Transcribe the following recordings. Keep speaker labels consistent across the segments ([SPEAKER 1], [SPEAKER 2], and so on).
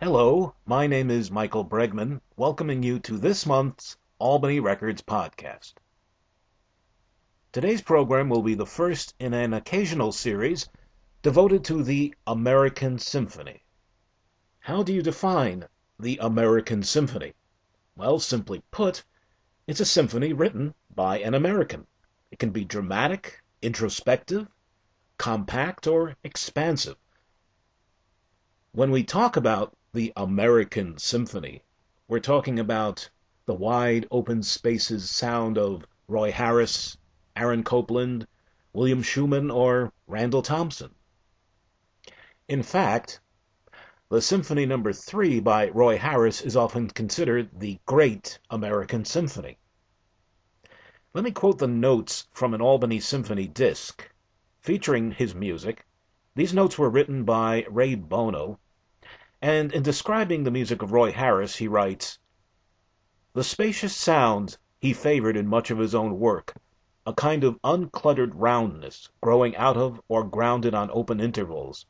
[SPEAKER 1] Hello, my name is Michael Bregman, welcoming you to this month's Albany Records podcast. Today's program will be the first in an occasional series devoted to the American Symphony. How do you define the American Symphony? Well, simply put, it's a symphony written by an American. It can be dramatic, introspective, compact, or expansive. When we talk about the American Symphony, we're talking about the wide open spaces sound of Roy Harris, Aaron Copland, William Schuman, or Randall Thompson. In fact, the Symphony no. 3 by Roy Harris is often considered the great American symphony. Let me quote the notes from an Albany Symphony disc featuring his music. These notes were written by Ray Bono, and in describing the music of Roy Harris he writes: "The spacious sounds he favored in much of his own work, a kind of uncluttered roundness, growing out of or grounded on open intervals,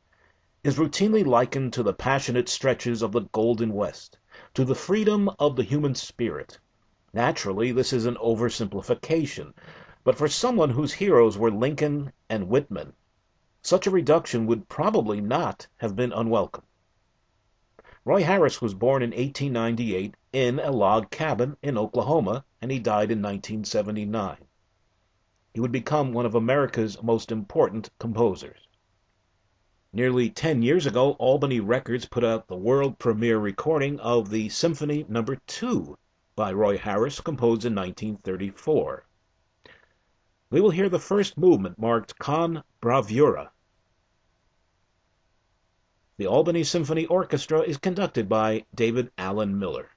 [SPEAKER 1] is routinely likened to the passionate stretches of the Golden West, to the freedom of the human spirit. Naturally this is an oversimplification, but for someone whose heroes were Lincoln and Whitman, such a reduction would probably not have been unwelcome. Roy Harris was born in 1898 in a log cabin in Oklahoma, and he died in 1979. He would become one of America's most important composers. Nearly ten years ago, Albany Records put out the world premiere recording of the Symphony No. 2 by Roy Harris, composed in 1934. We will hear the first movement marked Con Bravura. The Albany Symphony Orchestra is conducted by David Alan Miller.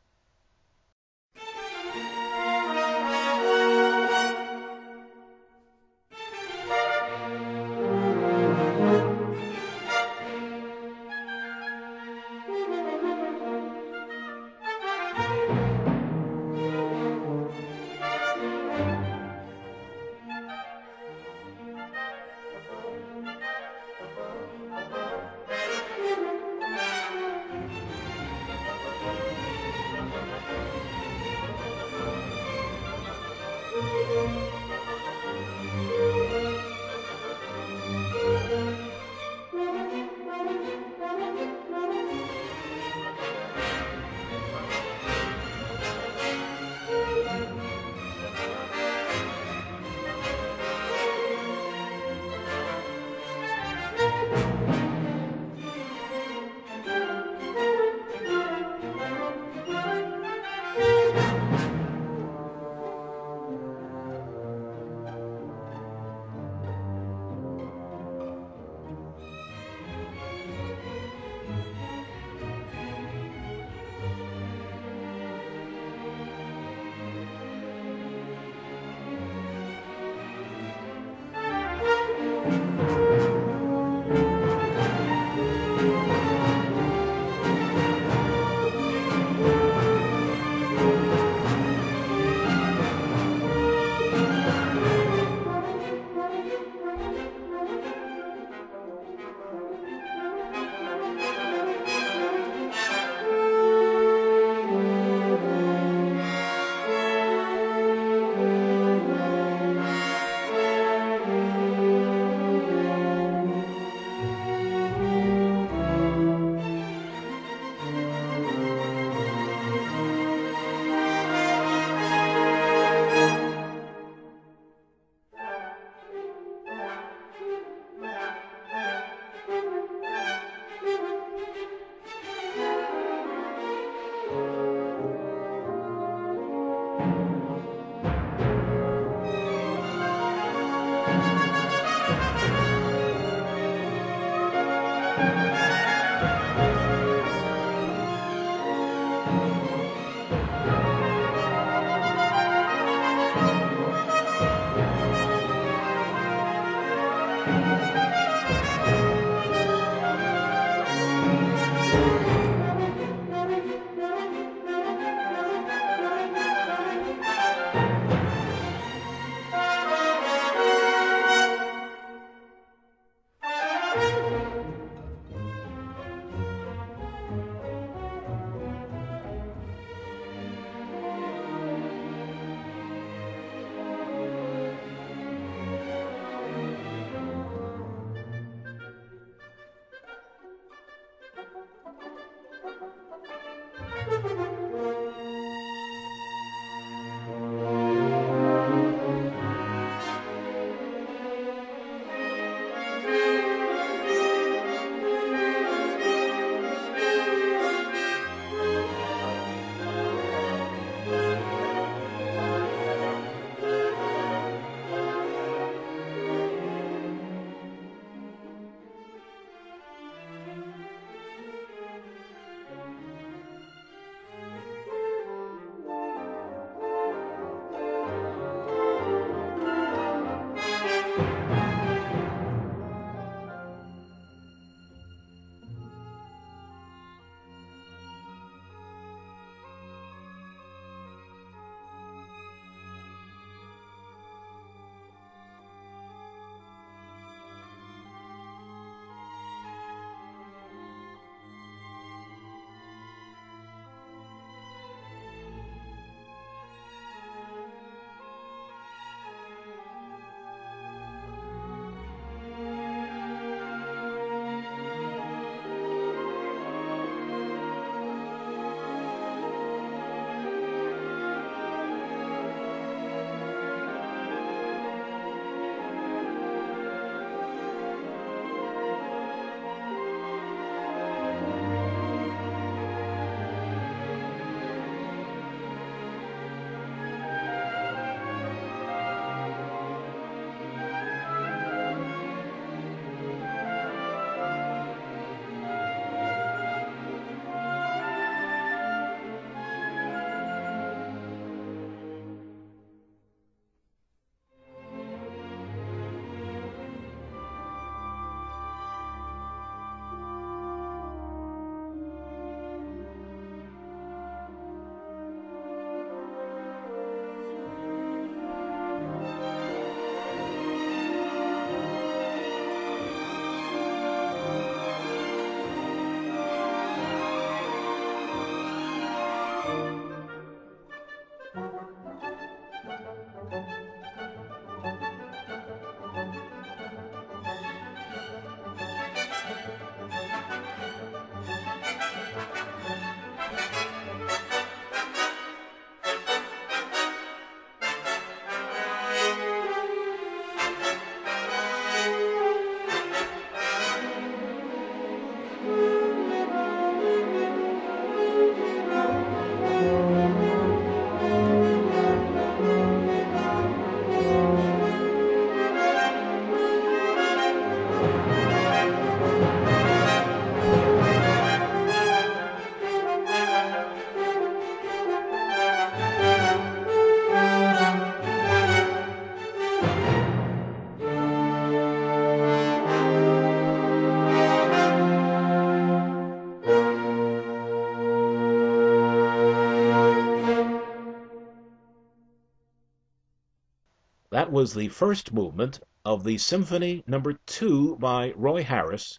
[SPEAKER 1] Was the first movement of the Symphony No. 2 by Roy Harris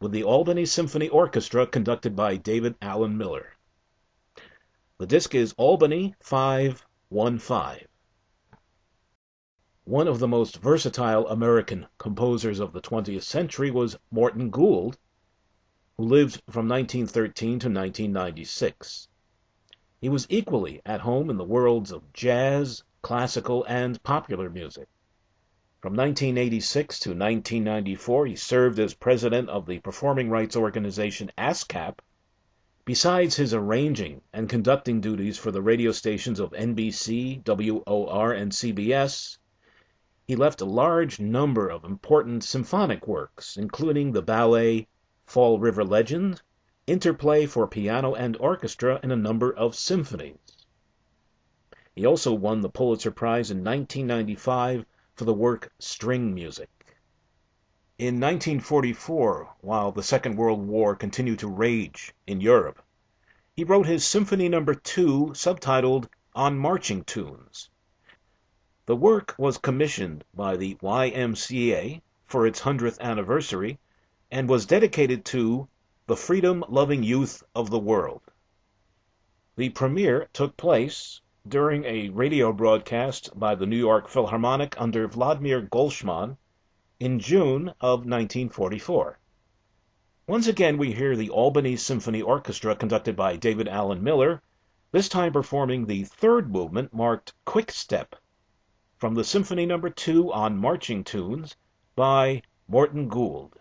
[SPEAKER 1] with the Albany Symphony Orchestra conducted by David Alan Miller. The disc is Albany 515. One of the most versatile American composers of the 20th century was Morton Gould, who lived from 1913 to 1996. He was equally at home in the worlds of jazz, classical, and popular music. From 1986 to 1994 he served as president of the performing rights organization ASCAP. Besides his arranging and conducting duties for the radio stations of NBC, WOR, and CBS, he left a large number of important symphonic works, including the ballet Fall River Legend, interplay for piano and orchestra, and a number of symphonies. He also won the Pulitzer Prize in 1995 for the work String Music. In 1944, while the Second World War continued to rage in Europe, he wrote his Symphony No. 2 subtitled On Marching Tunes. The work was commissioned by the YMCA for its 100th anniversary and was dedicated to the freedom loving youth of the world. The premiere took place during a radio broadcast by the New York Philharmonic under Vladimir Golschmann in June of 1944. Once again we hear the Albany Symphony Orchestra conducted by David Alan Miller, this time performing the third movement marked Quick Step from the Symphony No. 2 on Marching Tunes by Morton Gould.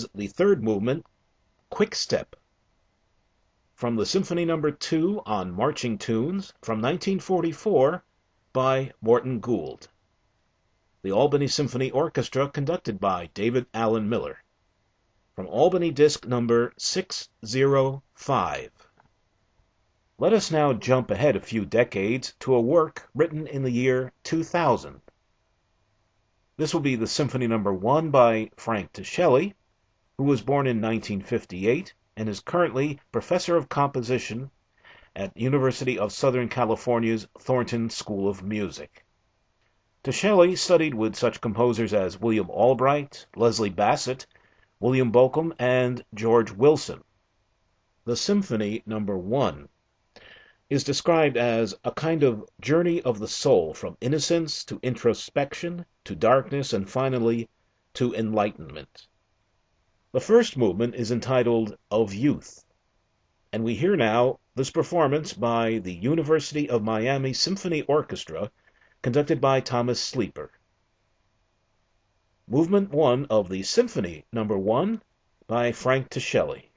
[SPEAKER 1] Was the third movement, Quick Step, from the Symphony No. 2 on Marching Tunes from 1944 by Morton Gould. The Albany Symphony Orchestra conducted by David Alan Miller. From Albany Disc number 605. Let us now jump ahead a few decades to a work written in the year 2000. This will be the Symphony No. 1 by Frank Ticheli, who was born in 1958 and is currently Professor of Composition at University of Southern California's Thornton School of Music. Ticheli studied with such composers as William Albright, Leslie Bassett, William Bolcom, and George Wilson. The Symphony No. 1 is described as a kind of journey of the soul from innocence to introspection to darkness and finally to enlightenment. The first movement is entitled Of Youth, and we hear now this performance by the University of Miami Symphony Orchestra conducted by Thomas Sleeper. Movement 1 of the Symphony No. 1 by Frank Ticheli.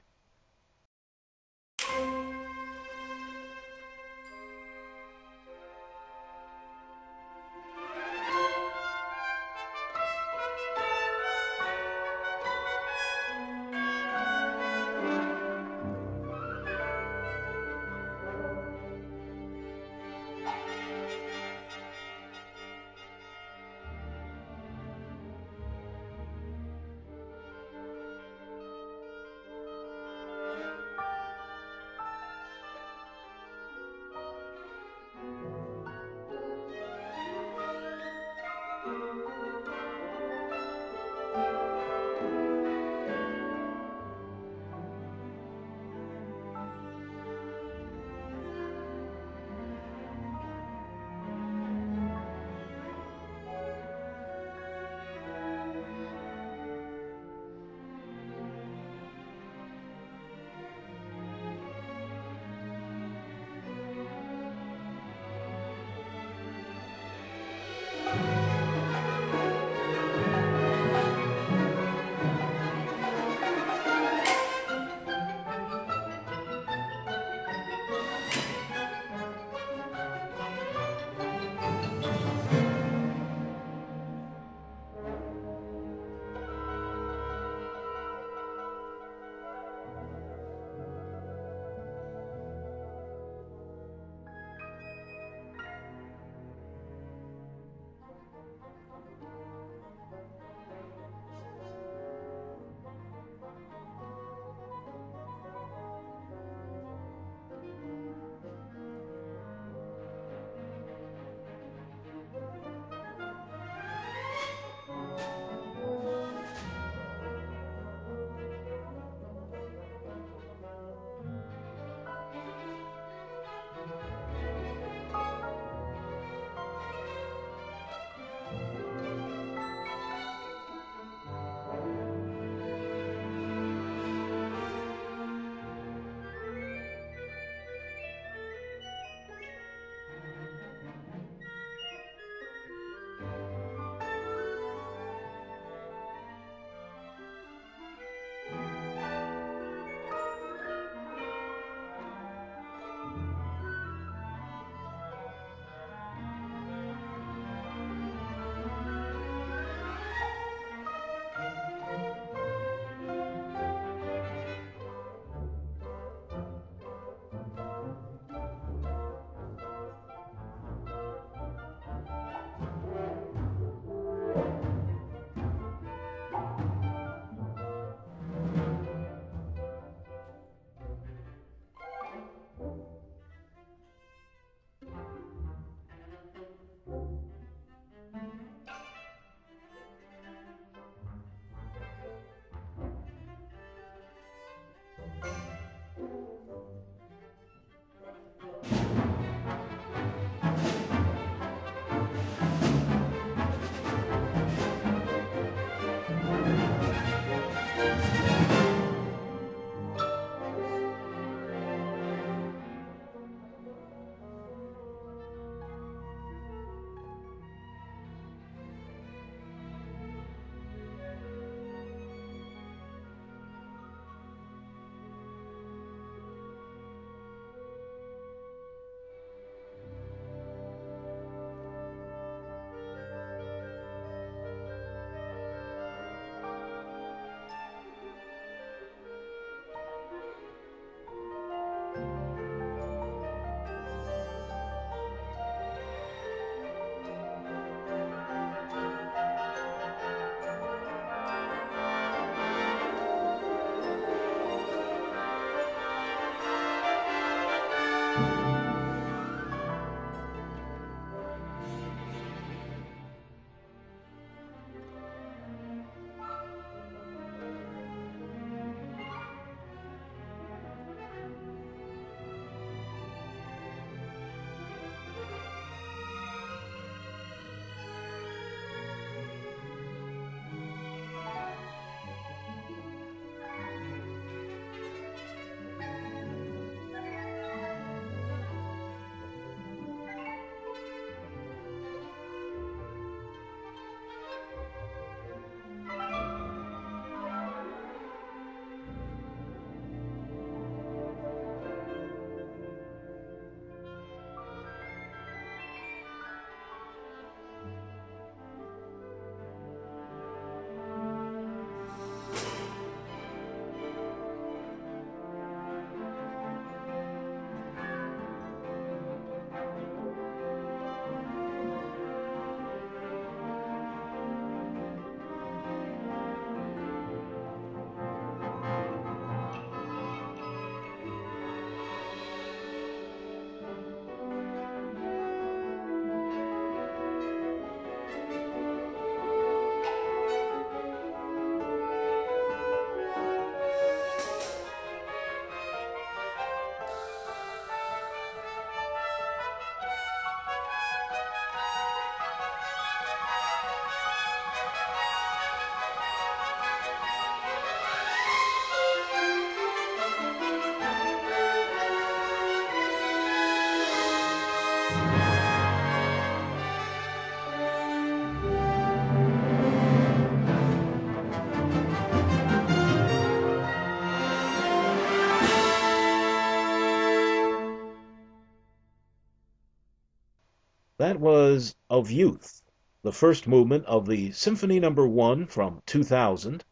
[SPEAKER 1] That was Of Youth, the first movement of the Symphony No. 1 from 2000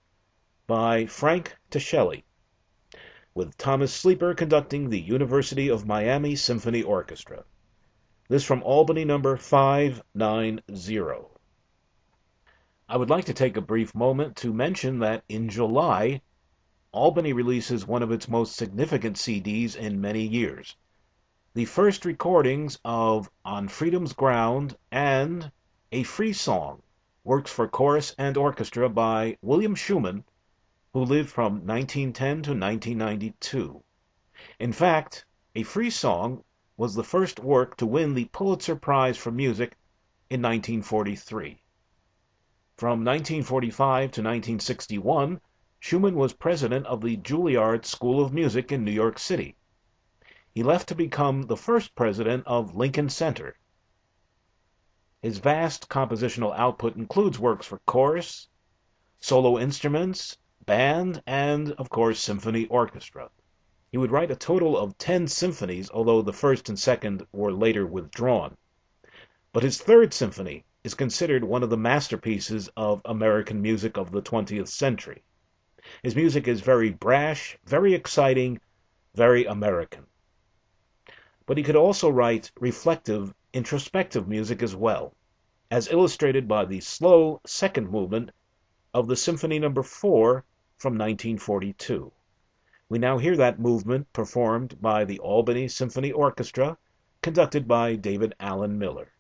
[SPEAKER 1] by Frank Ticheli, with Thomas Sleeper conducting the University of Miami Symphony Orchestra. This from Albany No. 590. I would like to take a brief moment to mention that in July, Albany releases one of its most significant CDs in many years the first recordings of On Freedom's Ground and A Free Song, works for chorus and orchestra by William Schuman, who lived from 1910 to 1992. In fact, A Free Song was the first work to win the Pulitzer Prize for Music in 1943. From 1945 to 1961, Schuman was president of the Juilliard School of Music in New York City. He left to become the first president of Lincoln Center. His vast compositional output includes works for chorus, solo instruments, band, and, of course, symphony orchestra. He would write a total of ten symphonies, although the first and second were later withdrawn. But his third symphony is considered one of the masterpieces of American music of the 20th century. His music is very brash, very exciting, very American but he could also write reflective, introspective music as well, as illustrated by the slow second movement of the Symphony No. 4 from 1942. We now hear that movement performed by the Albany Symphony Orchestra, conducted by David Alan Miller.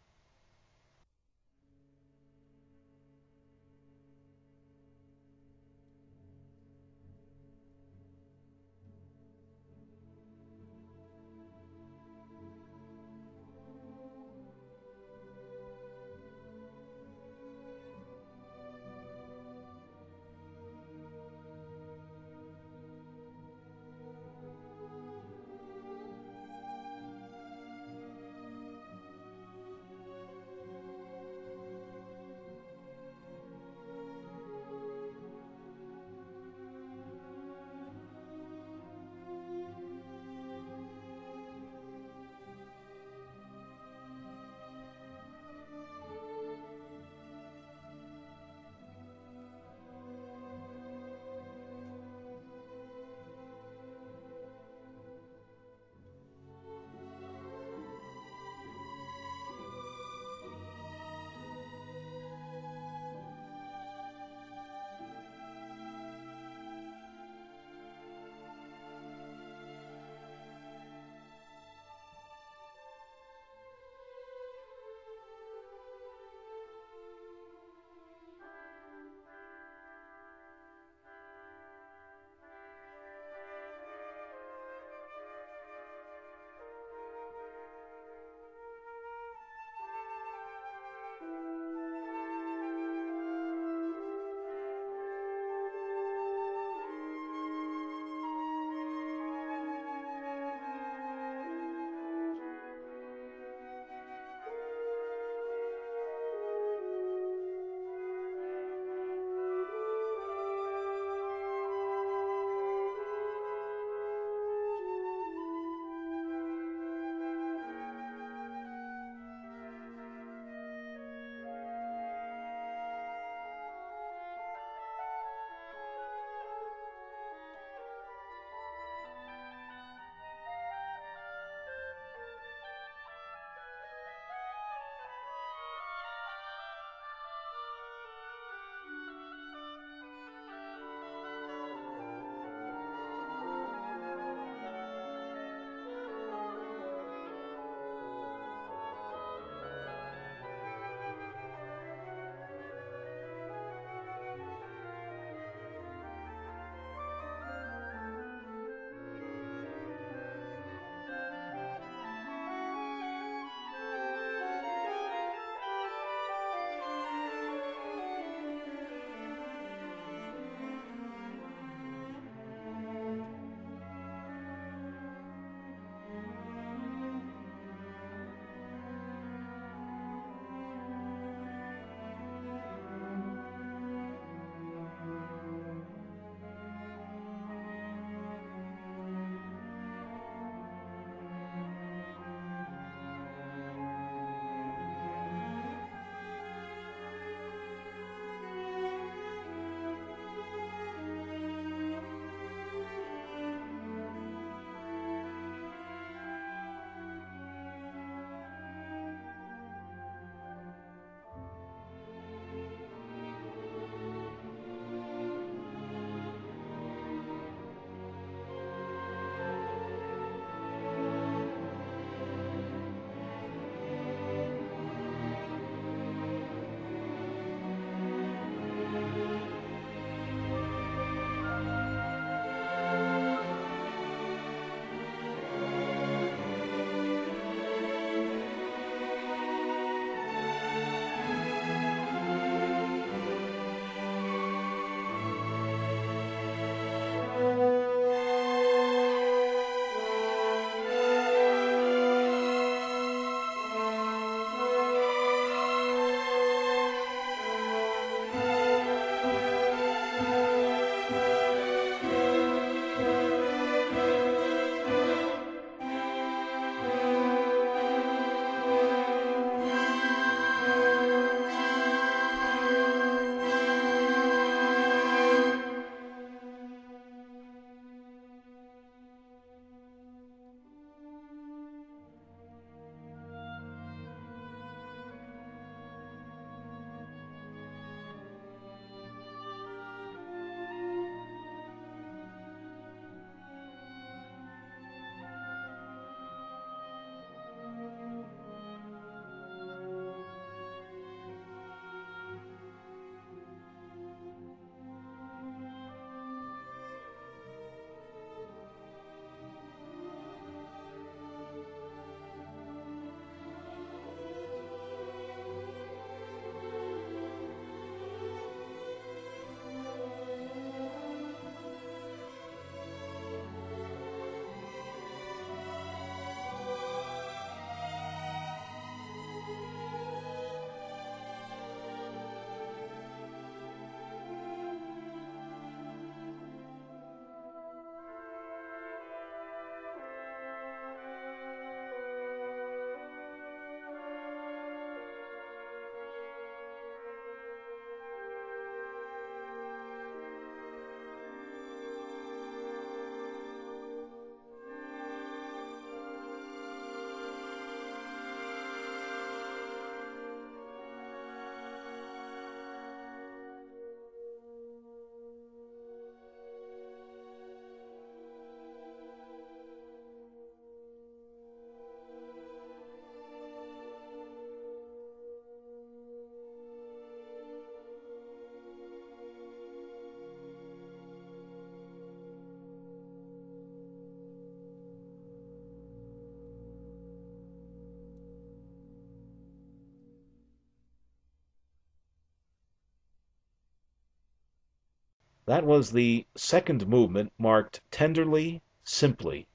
[SPEAKER 1] That was the second movement marked Tenderly, Simply,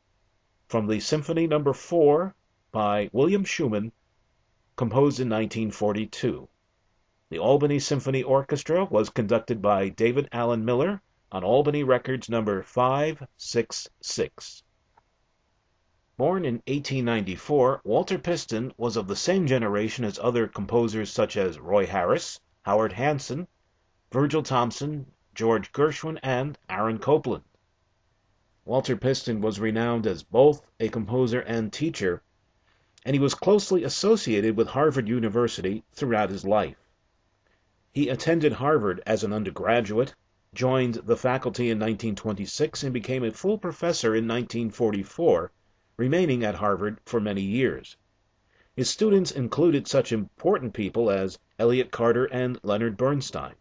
[SPEAKER 1] from the Symphony No. 4 by William Schuman, composed in 1942. The Albany Symphony Orchestra was conducted by David Alan Miller on Albany Records No. 566. Born in 1894, Walter Piston was of the same generation as other composers such as Roy Harris, Howard Hanson, Virgil Thomson, George Gershwin, and Aaron Copland. Walter Piston was renowned as both a composer and teacher, and he was closely associated with Harvard University throughout his life. He attended Harvard as an undergraduate, joined the faculty in 1926, and became a full professor in 1944, remaining at Harvard for many years. His students included such important people as Elliott Carter and Leonard Bernstein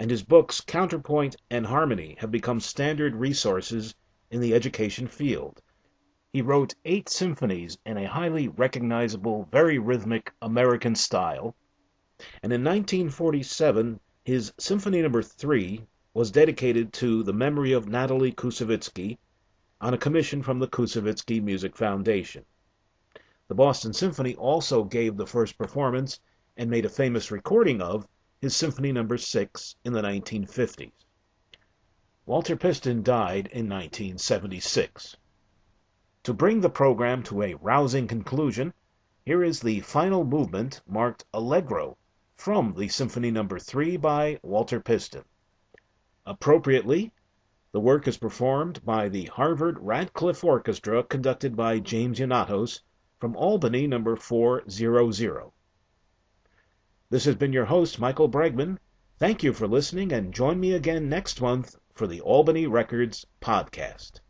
[SPEAKER 1] and his books Counterpoint and Harmony have become standard resources in the education field. He wrote eight symphonies in a highly recognizable, very rhythmic American style, and in 1947 his Symphony No. 3 was dedicated to the memory of Natalie Koussevitzky on a commission from the Koussevitzky Music Foundation. The Boston Symphony also gave the first performance and made a famous recording of his Symphony No. 6 in the 1950s. Walter Piston died in 1976. To bring the program to a rousing conclusion, here is the final movement marked Allegro from the Symphony No. 3 by Walter Piston. Appropriately, the work is performed by the Harvard Radcliffe Orchestra conducted by James Yannatos from Albany No. 400. This has been your host, Michael Bregman. Thank you for listening, and join me again next month for the Albany Records Podcast.